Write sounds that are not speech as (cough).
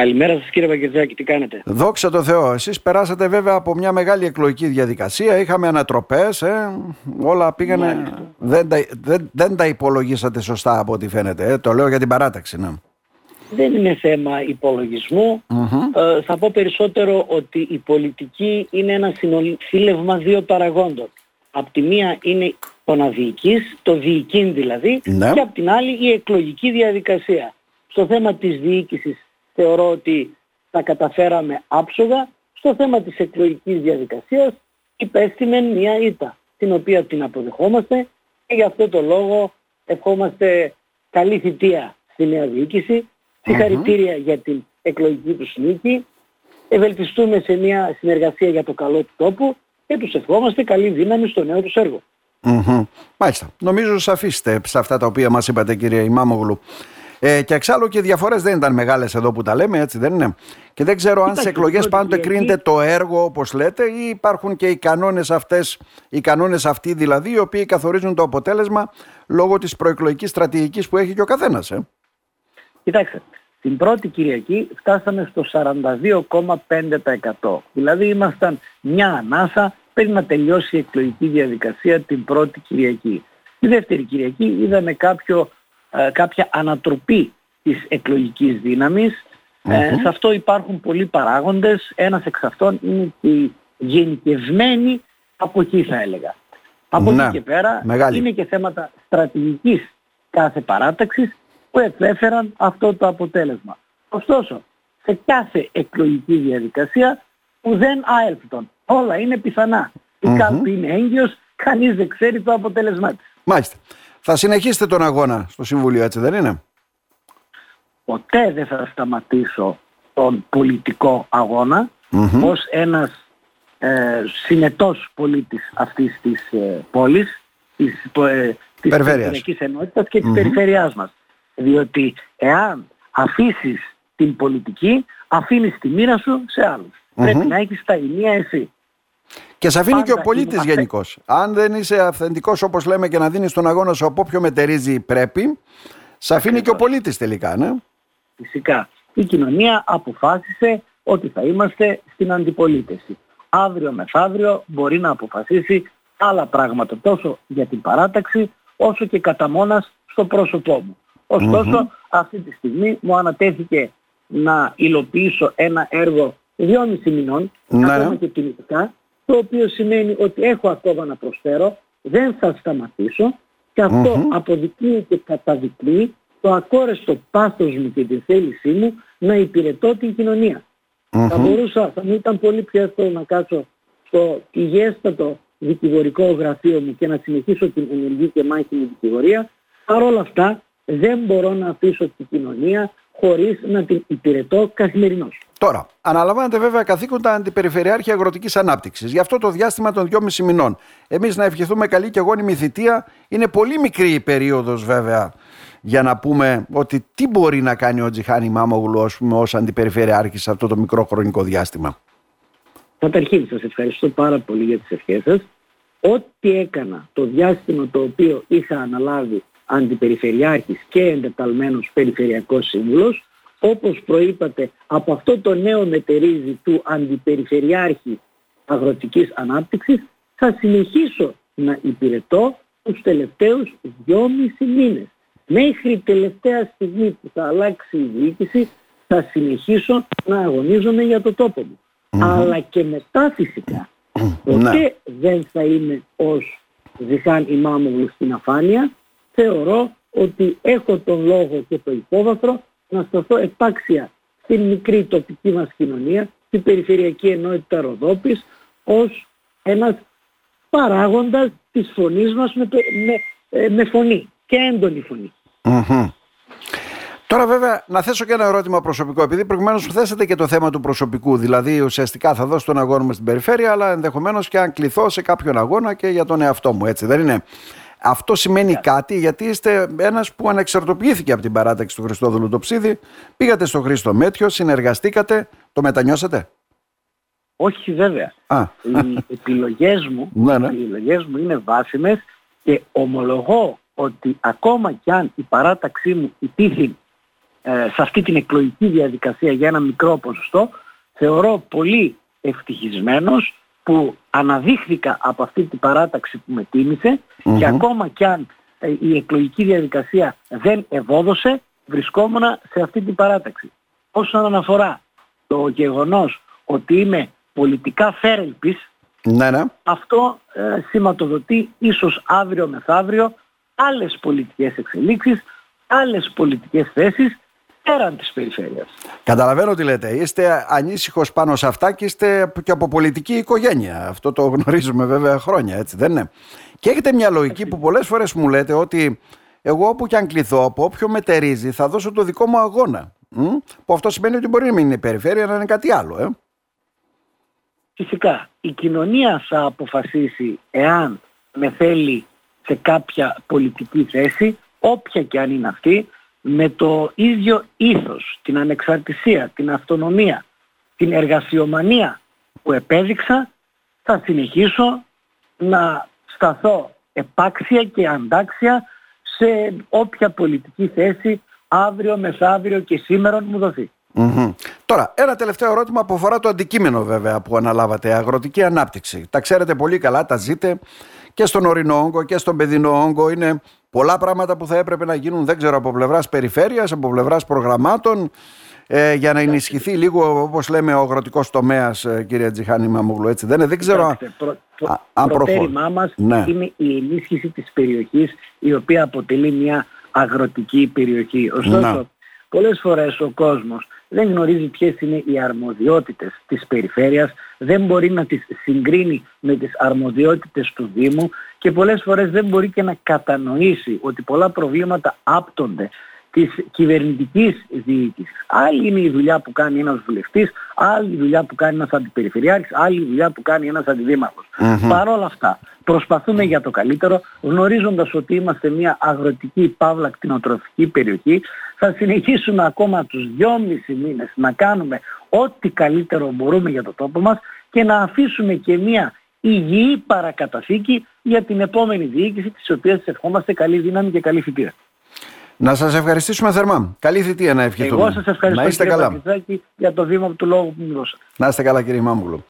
Καλημέρα σας κύριε Βαγγελζάκη, τι κάνετε; Δόξα τω Θεώ. Εσείς περάσατε βέβαια από μια μεγάλη εκλογική διαδικασία, είχαμε ανατροπές, ε, όλα πήγανε... Δεν τα, δεν, δεν τα υπολογίσατε σωστά από ό,τι φαίνεται, ε, το λέω για την παράταξη. Ναι. Δεν είναι θέμα Ε, θα πω περισσότερο ότι η πολιτική είναι ένα συνολ... δύο παραγόντων. Απ' τη μία είναι ο να διοικείς, το διοικήν δηλαδή, ναι. και απ' την άλλη η εκλογική διαδικασία. Στο θέμα της διοίκησης θεωρώ ότι τα καταφέραμε άψογα. Στο θέμα της εκλογικής διαδικασίας υπέστημε μια ήττα, την οποία την αποδεχόμαστε και γι' αυτό το λόγο ευχόμαστε καλή θητεία στη νέα διοίκηση, για την εκλογική τους νίκη, ευελπιστούμε σε μια συνεργασία για το καλό του τόπου και τους ευχόμαστε καλή δύναμη στο νέο τους έργο. Μάλιστα. Νομίζω σαφίστε σε αυτά τα οποία μας είπατε κύριε Ημάμογλου. Ε, και εξάλλου και οι διαφορές δεν ήταν μεγάλες εδώ που τα λέμε, έτσι δεν είναι. Και δεν ξέρω αν σε εκλογές πάντοτε κρίνεται το έργο, όπως λέτε, ή υπάρχουν και οι κανόνες αυτές, οι κανόνες αυτοί δηλαδή, οι οποίοι καθορίζουν το αποτέλεσμα λόγω της προεκλογικής στρατηγικής που έχει και ο καθένας. Ε. Κοιτάξτε, την πρώτη Κυριακή φτάσαμε στο 42,5%. Δηλαδή ήμασταν μια ανάσα πριν να τελειώσει η εκλογική διαδικασία την πρώτη Κυριακή. Τη δεύτερη Κυριακή είδαμε κάποιο ε, κάποια ανατροπή της εκλογικής ε, σε αυτό υπάρχουν πολλοί παράγοντες. Ένας εξ αυτών είναι και η γενικευμένη αποχή θα έλεγα. Από εκεί και πέρα είναι και θέματα στρατηγικής κάθε παράταξης που επέφεραν αυτό το αποτέλεσμα. Ωστόσο, σε κάθε εκλογική διαδικασία που δεν άελφτον. Όλα είναι πιθανά. Η κάλπη είναι έγκυος, κανείς δεν ξέρει το αποτέλεσμά της. Μάλιστα. Θα συνεχίσετε τον αγώνα στο Συμβούλιο, έτσι δεν είναι; Ποτέ δεν θα σταματήσω τον πολιτικό αγώνα mm-hmm. ως ένας ε, συνετός πολίτης αυτής της ε, πόλης, της, ε, της Περιφερειακής Ενότητας και της περιφερειάς μας. Διότι εάν αφήσεις την πολιτική, αφήνεις τη μοίρα σου σε αλλους Πρέπει να έχεις τα ενία εσύ. Και σε αφήνει και ο πολίτης γενικώ. Αν δεν είσαι αυθεντικός, όπως λέμε, και να δίνεις τον αγώνα σου από όποιο μετερίζει πρέπει, σε αφήνει και ο πολίτης τελικά, ναι. Φυσικά. Η κοινωνία αποφάσισε ότι θα είμαστε στην αντιπολίτευση. Αύριο μεθαύριο μπορεί να αποφασίσει άλλα πράγματα τόσο για την παράταξη όσο και κατά μόνας στο πρόσωπό μου. ωστοσο αυτή τη στιγμή μου ανατέθηκε να υλοποιήσω ένα έργο δυόμιση μηνών, ναι. ακόμα και κινητικά, το οποίο σημαίνει ότι έχω ακόμα να προσφέρω, δεν θα σταματήσω και αυτό mm-hmm. αποδεικνύει και καταδεικνύει το ακόρεστο πάθος μου και τη θέλησή μου να υπηρετώ την κοινωνία. Θα μπορούσα, θα μου ήταν πολύ πιο εύκολο να κάτσω στο υγιέστατο δικηγορικό γραφείο μου και να συνεχίσω την ενεργή και μάχημη δικηγορία. Παρ' όλα αυτά δεν μπορώ να αφήσω την κοινωνία χωρίς να την υπηρετώ καθημερινώς. Τώρα, αναλαμβάνετε βέβαια καθήκοντα αντιπεριφερειάρχη αγροτικής ανάπτυξης. Γι' αυτό το διάστημα των 2,5 μηνών. Εμείς να ευχηθούμε καλή και γόνιμη θητεία. Είναι πολύ μικρή η περίοδος βέβαια για να πούμε ότι τι μπορεί να κάνει ο Τζιχάνη Μάμογλου ως αντιπεριφερειάρχης σε αυτό το μικρό χρονικό διάστημα. Καταρχήν, σας ευχαριστώ πάρα πολύ για τις ευχές σας. Ό,τι έκανα το διάστημα το οποίο είχα αναλάβει αντιπεριφερειάρχης και εντεταλμένος περιφερειακός σύμβουλος, όπως προείπατε, από αυτό το νέο μετερίζει του Αντιπεριφερειάρχη Αγροτικής Ανάπτυξης θα συνεχίσω να υπηρετώ τους τελευταίους δυόμισι μήνες. Μέχρι τελευταία στιγμή που θα αλλάξει η διοίκηση θα συνεχίσω να αγωνίζομαι για το τόπο μου. Αλλά και μετά φυσικά. Ποτέ ναι. δεν θα είμαι ως Ζιχάν Ιμάμογλου στην αφάνεια. Θεωρώ ότι έχω τον λόγο και το υπόβαθρο να σταθώ επάξια στην μικρή τοπική μας κοινωνία, στην περιφερειακή ενότητα Ροδόπης, ως ένας παράγοντας της φωνής μας με, με, με φωνή και έντονη φωνή. Τώρα, βέβαια, να θέσω και ένα ερώτημα προσωπικό. Επειδή προηγουμένως θέσατε και το θέμα του προσωπικού, δηλαδή ουσιαστικά θα δώσω τον αγώνα μου στην περιφέρεια, αλλά ενδεχομένως και αν κληθώ σε κάποιον αγώνα και για τον εαυτό μου, έτσι δεν είναι; Αυτό σημαίνει yeah. κάτι γιατί είστε ένας που ανεξαρτοποιήθηκε από την παράταξη του Χριστόδουλου το ψίδι. Πήγατε στο Χρήστο Μέτιο, συνεργαστήκατε, το μετανιώσατε; Όχι βέβαια. Α. Οι επιλογές μου, (laughs) ναι, ναι. Οι επιλογές μου είναι βάσιμες και ομολογώ ότι ακόμα κι αν η παράταξή μου υπήρχε σε αυτή την εκλογική διαδικασία για ένα μικρό ποσοστό, θεωρώ πολύ ευτυχισμένος που αναδείχθηκα από αυτή την παράταξη που με τιμησε και ακόμα κι αν ε, η εκλογική διαδικασία δεν ευόδωσε, βρισκόμουν σε αυτή την παράταξη. Όσον αναφορά το γεγονός ότι είμαι πολιτικά φέρελπης, ναι, ναι. αυτό ε, σηματοδοτεί ίσως αύριο μεθαύριο άλλες πολιτικές εξελίξεις, άλλες πολιτικές θέσεις πέραν της περιφέρειας. Καταλαβαίνω τι λέτε. Είστε ανήσυχος πάνω σε αυτά και είστε και από πολιτική οικογένεια. Αυτό το γνωρίζουμε βέβαια χρόνια, έτσι δεν είναι. Και έχετε μια λογική που πολλές φορές μου λέτε ότι εγώ όπου και αν κληθώ, από όποιο μετερίζει, θα δώσω το δικό μου αγώνα. Που αυτό σημαίνει ότι μπορεί να μην είναι περιφέρεια, να είναι κάτι άλλο. Ε; Φυσικά. Η κοινωνία θα αποφασίσει εάν με θέλει σε κάποια πολιτική θέση, όποια και αν είναι αυτή, με το ίδιο ήθος, την ανεξαρτησία, την αυτονομία, την εργασιομανία που επέδειξα, θα συνεχίσω να σταθώ επάξια και αντάξια σε όποια πολιτική θέση αύριο, μεθαύριο και σήμερα μου δοθει Τώρα, ένα τελευταίο ερώτημα που αφορά το αντικείμενο βέβαια που αναλάβατε, αγροτική ανάπτυξη. Τα ξέρετε πολύ καλά, τα ζείτε και στον ορεινό όγκο και στον παιδινό όγκο. Είναι πολλά πράγματα που θα έπρεπε να γίνουν, δεν ξέρω, από πλευράς περιφέρειας, από πλευράς προγραμμάτων, ε, για να ενισχυθεί λίγο, όπως λέμε, ο αγροτικός τομέας, ε, κύριε Τζιχάνη Μαμουγλου. Έτσι δεν είναι, δεν ξέρω. Προ, προ, αν προχωρήμά μας ναι. είναι η ενίσχυση της περιοχής, η οποία αποτελεί μια αγροτική περιοχή. Ωστόσο, ναι. πολλές φορές ο κόσμος δεν γνωρίζει ποιες είναι οι αρμοδιότητες της περιφέρειας, δεν μπορεί να τις συγκρίνει με τις αρμοδιότητες του Δήμου και πολλές φορές δεν μπορεί και να κατανοήσει ότι πολλά προβλήματα άπτονται της κυβερνητικής διοίκησης. Άλλη είναι η δουλειά που κάνει ένας βουλευτής, άλλη η δουλειά που κάνει ένας αντιπεριφερειάρχης, άλλη η δουλειά που κάνει ένας αντιδήμαρχος. Mm-hmm. Παρ' όλα αυτά, προσπαθούμε για το καλύτερο, γνωρίζοντας ότι είμαστε μια αγροτική παύλα κτηνοτροφική περιοχή, θα συνεχίσουμε ακόμα τους δυόμισι μήνες να κάνουμε ό,τι καλύτερο μπορούμε για το τόπο μας και να αφήσουμε και μια υγιή παρακαταθήκη για την επόμενη διοίκηση της οποίας ευχόμαστε καλή δύναμη και καλή θητεία. Να σας ευχαριστήσουμε θερμά. Καλή θητεία να ευχηθούμε. Εγώ σας ευχαριστώ να είστε κύριε καλά. για το βήμα του λόγου που μου δώσατε. Να είστε καλά κύριε Μάμουλο.